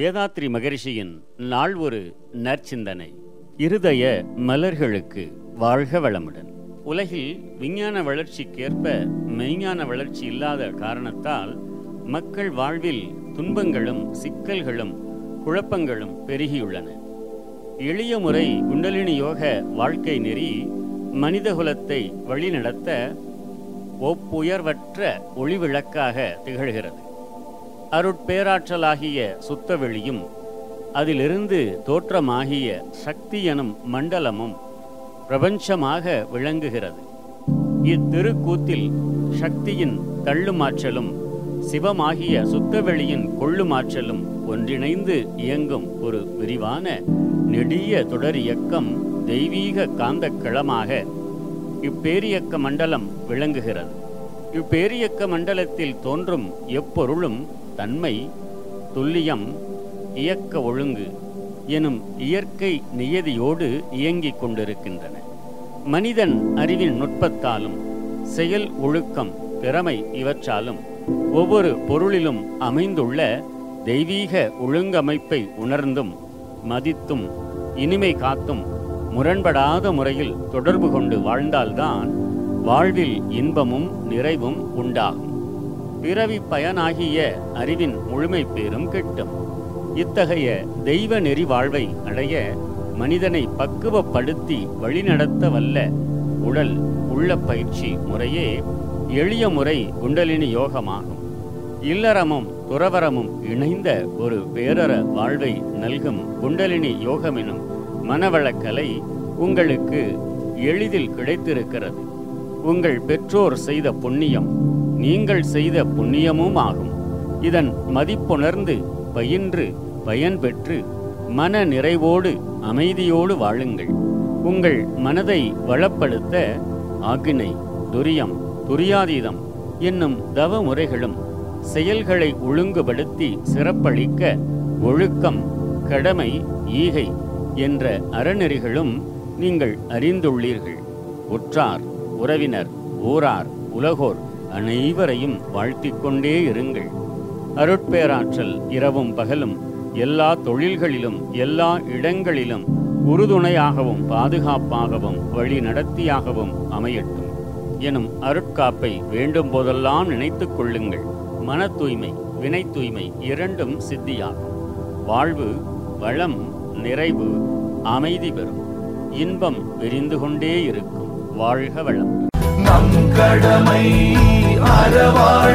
வேதாத்ரி மகரிஷியின் நாள் ஒரு நற்சிந்தனை. இருதய மலர்களுக்கு வாழ்க வளமுடன். உலகில் விஞ்ஞான வளர்ச்சிக்கேற்ப மெய்ஞான வளர்ச்சி இல்லாத காரணத்தால் மக்கள் வாழ்வில் துன்பங்களும் சிக்கல்களும் குழப்பங்களும் பெருகியுள்ளன. எளிய முறை குண்டலினி யோக வாழ்க்கை நெறி மனிதகுலத்தை வழிநடத்த ஒப்புயர்வற்ற ஒளிவிளக்காக திகழ்கிறது. அருட்பேராற்றலாகிய சுத்தவெளியும் அதிலிருந்து தோற்றமாகிய சக்தி எனும் மண்டலமும் பிரபஞ்சமாக விளங்குகிறது. இத்திருக்கூத்தில் சக்தியின் தள்ளுமாற்றலும் சிவமாகிய சுத்தவெளியின் கொள்ளுமாற்றலும் ஒன்றிணைந்து இயங்கும் ஒரு விரிவான நெடிய தொடர் இயக்கம் தெய்வீக காந்தக்களமாக இப்பேரியக்க மண்டலம் விளங்குகிறது. இப்பேரியக்க மண்டலத்தில் தோன்றும் எப்பொருளும் தன்மை துல்லியம் இயக்க ஒழுங்கு எனும் இயற்கை நியதியோடு இயங்கிக் கொண்டிருக்கின்றன. மனிதன் அறிவின் நுட்பத்தாலும் செயல் ஒழுக்கம் திறமை இவற்றாலும் ஒவ்வொரு பொருளிலும் அமைந்துள்ள தெய்வீக ஒழுங்கமைப்பை உணர்ந்தும் மதித்தும் இனிமை காத்தும் முரண்படாத முறையில் தொடர்பு கொண்டு வாழ்ந்தால்தான் வாழ்வில் இன்பமும் நிறைவும் உண்டாகும். பிறவி பயனாகிய அறிவின் முழுமை பேரும் கிட்டும். இத்தகைய தெய்வ நெறி வாழ்வை அடைய மனிதனை பக்குவப்படுத்தி வழிநடத்த வல்ல உடல் உள்ள பயிற்சி முறையே எளிய முறை குண்டலினி யோகமாகும். இல்லறமும் துறவரமும் இணைந்த ஒரு பேரற வாழ்வை நல்கும் குண்டலினி யோகமெனும் மனவளக்கலை உங்களுக்கு எளிதில் கிடைத்திருக்கிறது. உங்கள் பெற்றோர் செய்த புண்ணியம் நீங்கள் செய்த புண்ணியமும் ஆகும் இதன் மதிப்புணர்ந்து பயின்று பயன்பெற்று மன நிறைவோடு அமைதியோடு வாழுங்கள். உங்கள் மனதை வளப்படுத்த ஆக்கினை துரியம் துரியாதீதம் என்னும் தவ முறைகளும் செயல்களை ஒழுங்குபடுத்தி சிறப்பளிக்க ஒழுக்கம் கடமை ஈகை என்ற அறநெறிகளும் நீங்கள் அறிந்துள்ளீர்கள். உற்றார் உறவினர் ஊரார் உலகோர் அனைவரையும் வாழ்த்திக் கொண்டே இருங்கள். அருட்பேராற்றல் இரவும் பகலும் எல்லா தொழில்களிலும் எல்லா இடங்களிலும் உறுதுணையாகவும் பாதுகாப்பாகவும் வழி நடத்தியாகவும் அமையட்டும். எனும் அருட்காப்பை வேண்டும் போதெல்லாம் நினைத்துக் கொள்ளுங்கள். மன தூய்மை வினை தூய்மை இரண்டும் சித்தியாகும். வாழ்வு வளம் நிறைவு அமைதி பெறும். இன்பம் விரிந்து கொண்டே இருக்கும். வாழ்க வளம் நம் கடமை அறவாழ்வின்